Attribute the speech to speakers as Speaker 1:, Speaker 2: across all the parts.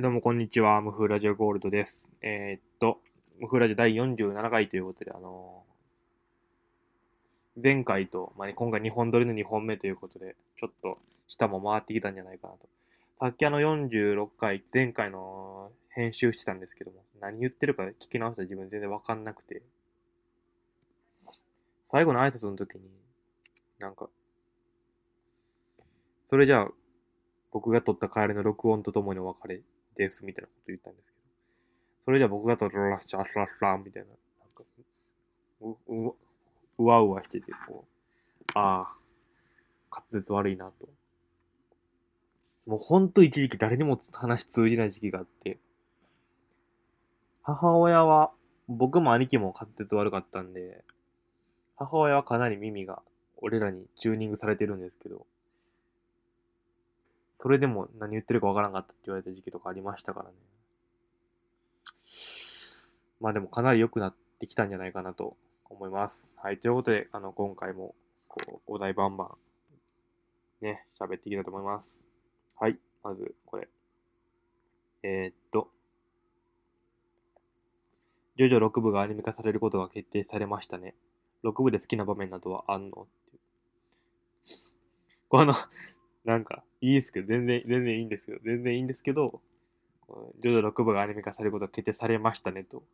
Speaker 1: どうもこんにちは。ムフラジオゴールドです。えーっと、ムフラジオ第47回ということで、あのー前回と、まあ、今回2本撮りの2本目ということで、ちょっと下も回ってきたんじゃないかなと。さっきあの46回、前回の編集してたんですけども、何言ってるか聞き直したら自分全然わかんなくて、最後の挨拶の時に、なんか、それじゃあ、僕が撮った帰りの録音とともにお別れです、みたいなこと言ったんですけど、それじゃ僕が撮ったラッシャーラッランみたいな、なんか、う、う、うわうわしてて、こう、ああ、滑舌悪いなと。もうほんと一時期誰にも話通じない時期があって、母親は、僕も兄貴も滑舌悪かったんで、母親はかなり耳が俺らにチューニングされてるんですけど、それでも何言ってるかわからんかったって言われた時期とかありましたからね。まあでもかなり良くなってきたんじゃないかなと思います。はい。ということで、あの、今回も、こう、お題バンバン、ね、喋っていきたいと思います。はい。まず、これ。えー、っと、ジョジョ6部がアニメ化されることが決定されましたね。6部で好きな場面などはあんの？っていう。この、なんか、いいですけど、全然、全然いいんですけど、全然いいんですけど、このジョジョ6部がアニメ化されることが決定されましたねと。好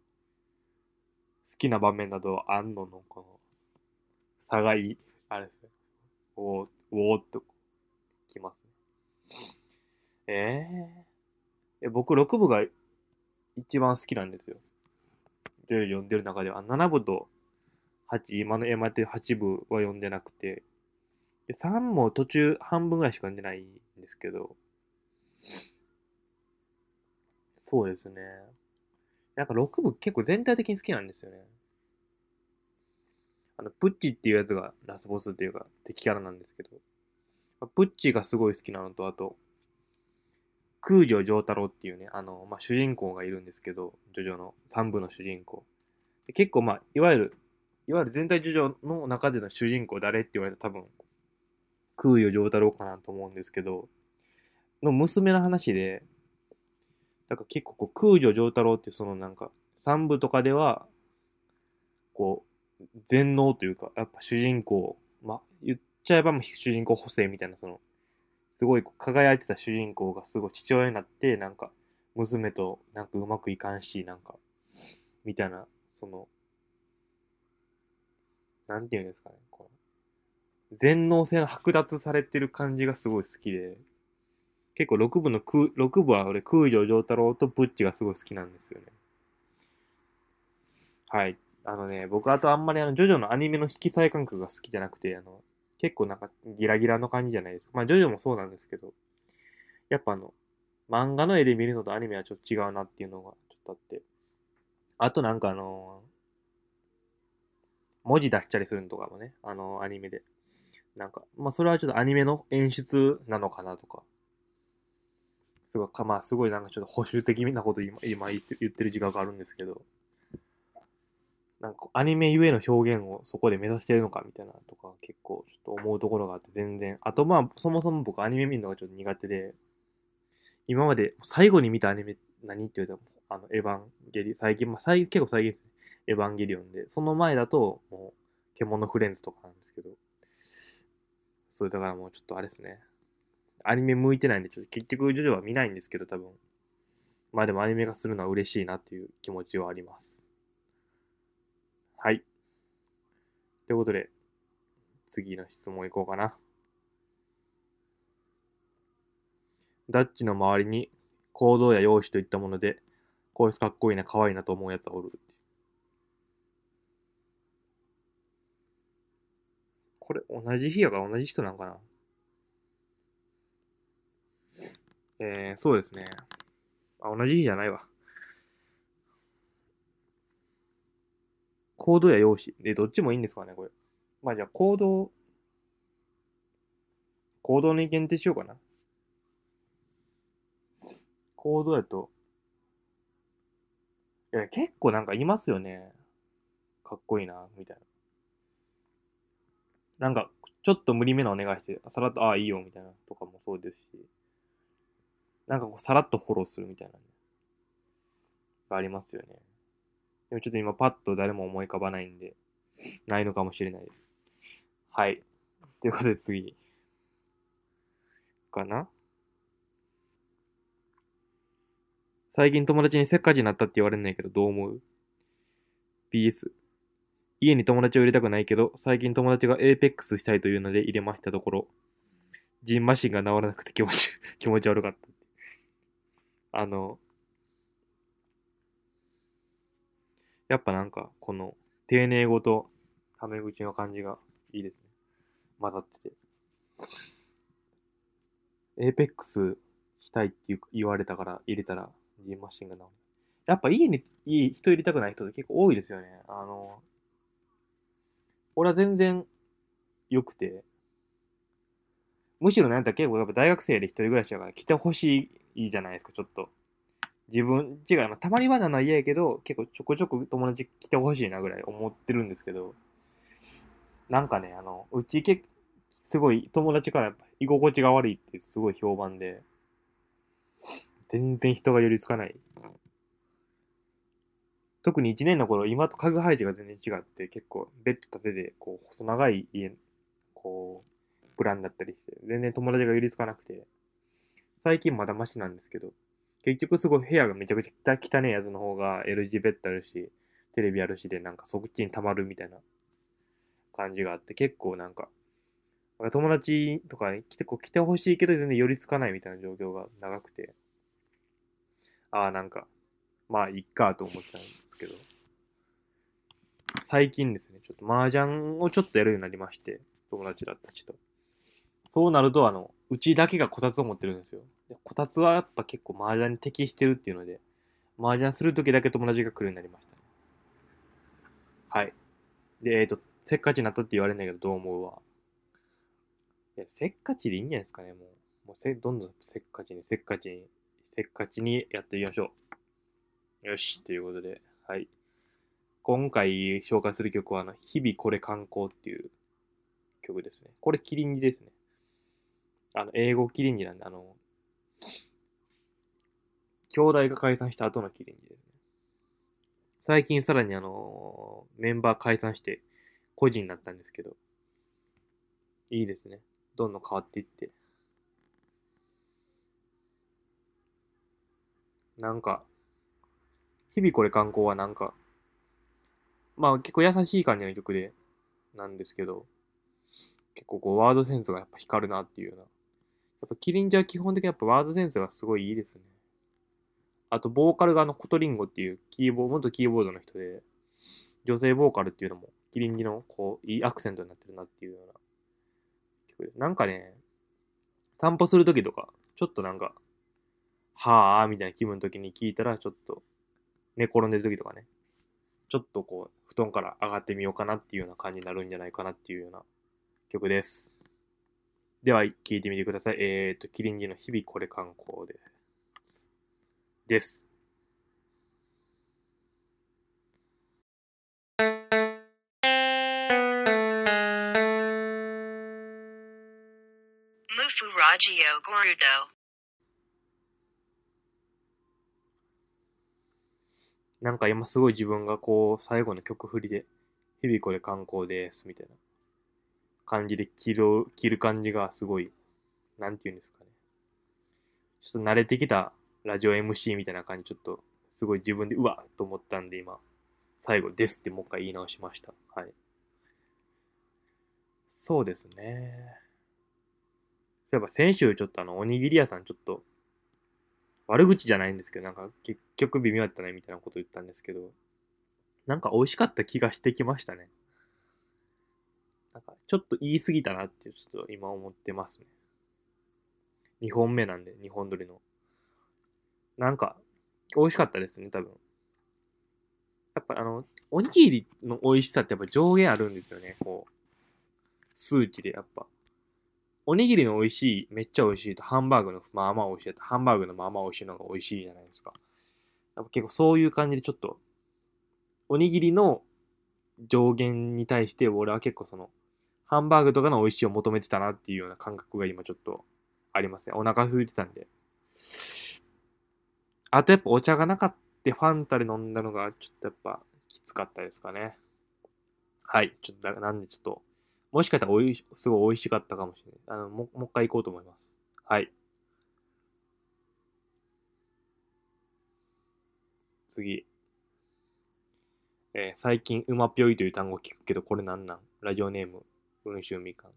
Speaker 1: きな場面などあんのの、この、差がいい、あれですね。おー、おーっと、きますね。えー、え、僕6部が一番好きなんですよ。ジョジョ読んでる中では。7部と8、今の今やってる8部は読んでなくて、で3も途中半分ぐらいしか読んでないんですけど、そうですね。なんか6部結構全体的に好きなんですよね。あの、プッチっていうやつがラスボスっていうか敵キャラなんですけど、プッチがすごい好きなのと、あと、空城城太郎っていうね、あの、まあ、主人公がいるんですけど、ジョジョの3部の主人公。結構まあ、いわゆる、いわゆる全体ジョジョの中での主人公誰って言われたら多分、空城城太郎かなと思うんですけど、の娘の話で、なんか結構こう空城城太郎ってそのなんか、3部とかでは、こう、全能というか、やっぱ主人公、まあ、言っちゃえば主人公補正みたいな、その、すごい輝いてた主人公がすごい父親になって、なんか、娘となんかうまくいかんし、なんか、みたいな、その、なんていうんですかね、この、全能性の剥奪されてる感じがすごい好きで、結構6部の空、6部は俺空城城太郎とプッチがすごい好きなんですよね。はい。あのね、僕あとあんまりあの、ジョジョのアニメの色彩感覚が好きじゃなくて、あの、結構なんかギラギラの感じじゃないですか。まあ、ジョジョもそうなんですけど、やっぱあの、漫画の絵で見るのとアニメはちょっと違うなっていうのがちょっとあって。あとなんかあの文字出したりするのとかもね、あのアニメで。なんか、まあそれはちょっとアニメの演出なのかなとか。すごい、まあすごいなんかちょっと保守的なこと今今言って言ってる時間があるんですけど、なんかアニメゆえの表現をそこで目指してるのかみたいなとか結構ちょっと思うところがあって全然。あとまあそもそも僕アニメ見るのがちょっと苦手で、今まで最後に見たアニメ何って言われたあのエヴァンゲリ最近、まあ最結構最近ですね。エヴァンゲリオンで、その前だともう獣フレンズとかなんですけど、それだからもうちょっとあれですね。アニメ向いてないんで、ちょっと結局ジョジョは見ないんですけど、多分。まあでもアニメ化するのは嬉しいなっていう気持ちはあります。はい。ということで、次の質問いこうかな。ダッチの周りに行動や容姿といったもので、こいつかっこいいな、可愛いなと思うやつがおるっていう。これ、同じ日やから同じ人なんかなえー、そうですね。あ、同じ日じゃないわ。行動や容姿。で、どっちもいいんですかね、これ。まあじゃあ、行動、行動に限定しようかな。行動やと、いや、結構なんかいますよね。かっこいいな、みたいな。なんか、ちょっと無理めなお願いして、さらっと、ああ、いいよ、みたいなとかもそうですし、なんかこう、さらっとフォローするみたいな、ね、がありますよね。でもちょっと今パッと誰も思い浮かばないんで、ないのかもしれないです。はい。ということで次。かな？最近友達にせっかちになったって言われんないけど、どう思う ?PS。家に友達を入れたくないけど、最近友達が APEX したいというので入れましたところ、ジンマシンが治らなくて気持ち、気持ち悪かった。あの、やっぱなんか、この、丁寧語とタメ口の感じがいいですね。混ざってて。APEX したいって言われたから入れたら、ジンマシンが治る。やっぱ家にいい人入れたくない人って結構多いですよね。あの、俺は全然良くて、むしろなんだ結構やっぱ大学生で一人暮らしだから来てほしいじゃないですか、ちょっと。自分、違う、たまにはなのは嫌やけど、結構ちょこちょこ友達来てほしいなぐらい思ってるんですけど、なんかね、あの、うち結すごい友達からやっぱ居心地が悪いってすごい評判で、全然人が寄りつかない。特に1年の頃、今と家具配置が全然違って、結構ベッド立てて、こう、細長い家、こう、プランだったりして、全然友達が寄りつかなくて、最近まだマシなんですけど、結局すごい部屋がめちゃくちゃ汚いやつの方が L g ベッドあるし、テレビあるしでなんかそっちに溜まるみたいな感じがあって、結構なんか、友達とかに来て、こう来てほしいけど全然寄りつかないみたいな状況が長くて、ああ、なんか、まあ、いっかと思ったんで。すけど、最近ですね、ちょっと麻雀をちょっとやるようになりまして、友達だった人。そうなると、あの、うちだけがこたつを持ってるんですよ。でこたつはやっぱ結構麻雀に適してるっていうので、麻雀するときだけ友達が来るようになりました、ね。はい。で、えっ、ー、と、せっかちになったって言われるんだけど、どう思うわ。いや、せっかちでいいんじゃないですかね、もう。もうせ、どんどんせっかちに、せっかちに、せっかちにやっていきましょう。よし、ということで、はい。今回紹介する曲は、あの、日々これ観光っていう曲ですね。これ、キリンジですね。あの、英語キリンジなんで、あの、兄弟が解散した後のキリンジですね。最近さらにあの、メンバー解散して個人になったんですけど、いいですね。どんどん変わっていって。なんか、日々これ観光はなんか、まあ結構優しい感じの曲で、なんですけど、結構こうワードセンスがやっぱ光るなっていうようなやっぱキリンジは基本的にやっぱワードセンスがすごいいいですね。あと、ボーカルがあの、コトリンゴっていうキーボード、元キーボードの人で、女性ボーカルっていうのも、キリンジの、こう、いいアクセントになってるなっていうような曲で。なんかね、散歩するときとか、ちょっとなんか、はぁーみたいな気分の時に聞いたら、ちょっと、寝転んでる時とかね、ちょっとこう、布団から上がってみようかなっていうような感じになるんじゃないかなっていうような曲です。では、聞いてみてください。えっ、ー、と、キリンジの日々これ観光です。です。なんか今すごい自分がこう、最後の曲振りで、日々これ観光です、みたいな。感じで着る、着る感じがすごい、なんて言うんですかね。ちょっと慣れてきたラジオ MC みたいな感じ、ちょっと、すごい自分で、うわっと思ったんで、今、最後ですってもう一回言い直しました。はい。そうですね。そういえば先週ちょっとあの、おにぎり屋さんちょっと、悪口じゃないんですけど、なんか結局微妙だったねみたいなこと言ったんですけど、なんか美味しかった気がしてきましたね。なんかちょっと言い過ぎたなってちょっと今思ってますね。2本目なんで、2本撮りの。なんか、美味しかったですね、多分。やっぱあの、おにぎりの美味しさってやっぱ上限あるんですよね、こう。数値でやっぱ。おにぎりの美味しい、めっちゃ美味しいと、ハンバーグのまあまあ美味しいと、ハンバーグのまあまあ美味しいのが美味しいじゃないですか。やっぱ結構そういう感じでちょっと、おにぎりの上限に対して俺は結構その、ハンバーグとかの美味しいを求めてたなっていうような感覚が今ちょっとありますね。お腹空いてたんで。あとやっぱお茶がなかったファンタで飲んだのがちょっとやっぱきつかったですかね。はい。ちょっと、なんでちょっと、もしかしたらおい、すごい美味しかったかもしれない。あの、ももう一回行こうと思います。はい。次。えー、最近、うまぴょいという単語聞くけど、これなんなん？ラジオネーム、文春みかん。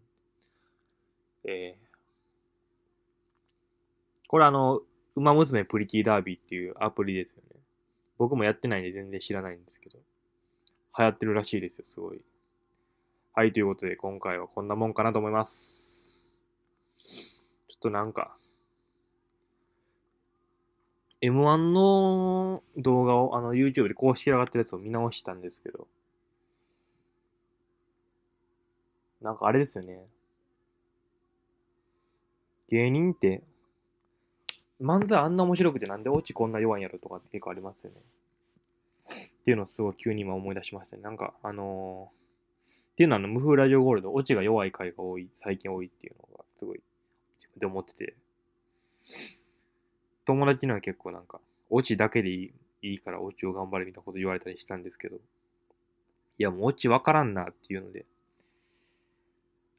Speaker 1: えー、これあの、ウマ娘プリティダービーっていうアプリですよね。僕もやってないんで全然知らないんですけど。流行ってるらしいですよ、すごい。はい、ということで今回はこんなもんかなと思います。ちょっとなんか、M1 の動画をあの YouTube で公式上がってるやつを見直したんですけど、なんかあれですよね。芸人って漫才あんな面白くてなんでオチこんな弱いんやろとかって結構ありますよね。っていうのをすごい急に今思い出しましたね。なんか、あのー、っていうのはあの、無風ラジオゴールド、オチが弱い回が多い、最近多いっていうのがすごい自分で思ってて、友達には結構なんか、オチだけでいいいいからオチを頑張れみたいなこと言われたりしたんですけど、いやもうオチわからんなっていうので、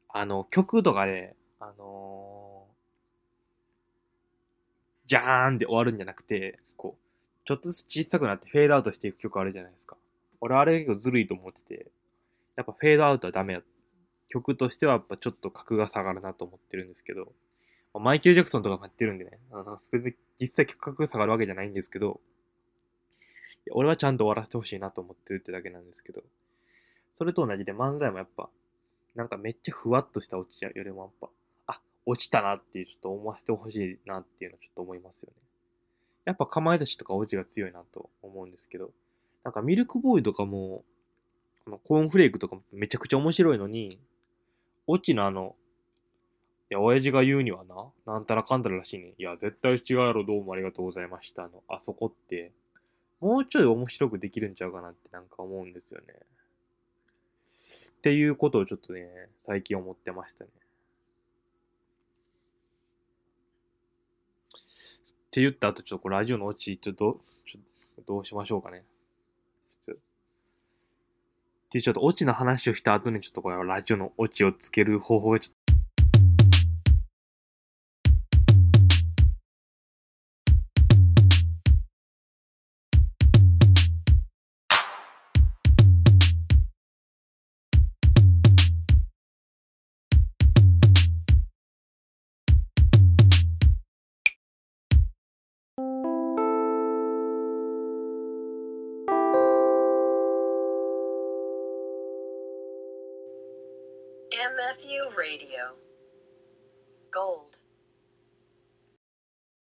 Speaker 1: あの、曲とかで、あのーじゃーんで終わるんじゃなくて、こう、ちょっとずつ小さくなってフェードアウトしていく曲あるじゃないですか。俺あれ結構ずるいと思ってて、やっぱフェードアウトはダメや。曲としてはやっぱちょっと格が下がるなと思ってるんですけど、マイケル・ジャクソンとかもやってるんでね、あの、別に実際曲が下がるわけじゃないんですけど、俺はちゃんと終わらせてほしいなと思ってるってだけなんですけど、それと同じで漫才もやっぱ、なんかめっちゃふわっとした落ちよりもやっぱ、あ落ちたなっていう、ちょっと思わせてほしいなっていうのはちょっと思いますよね。やっぱかまいたちとか落ちが強いなと思うんですけど、なんかミルクボーイとかも、このコーンフレークとかめちゃくちゃ面白いのに、落ちのあの、いや、親父が言うにはな、なんたらかんたららしいね。いや、絶対違うやろ、どうもありがとうございました。あの、あそこって、もうちょい面白くできるんちゃうかなってなんか思うんですよね。っていうことをちょっとね、最近思ってましたね。って言った後、ちょっとこれラジオのオチ、ちょっとちょっとどうしましょうかね。で、ちょっとオチの話をした後に、ちょっとこれはラジオのオチをつける方法がちょっ
Speaker 2: Matthew Radio. Gold.